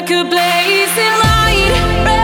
like a blazing light.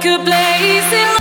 like a blazing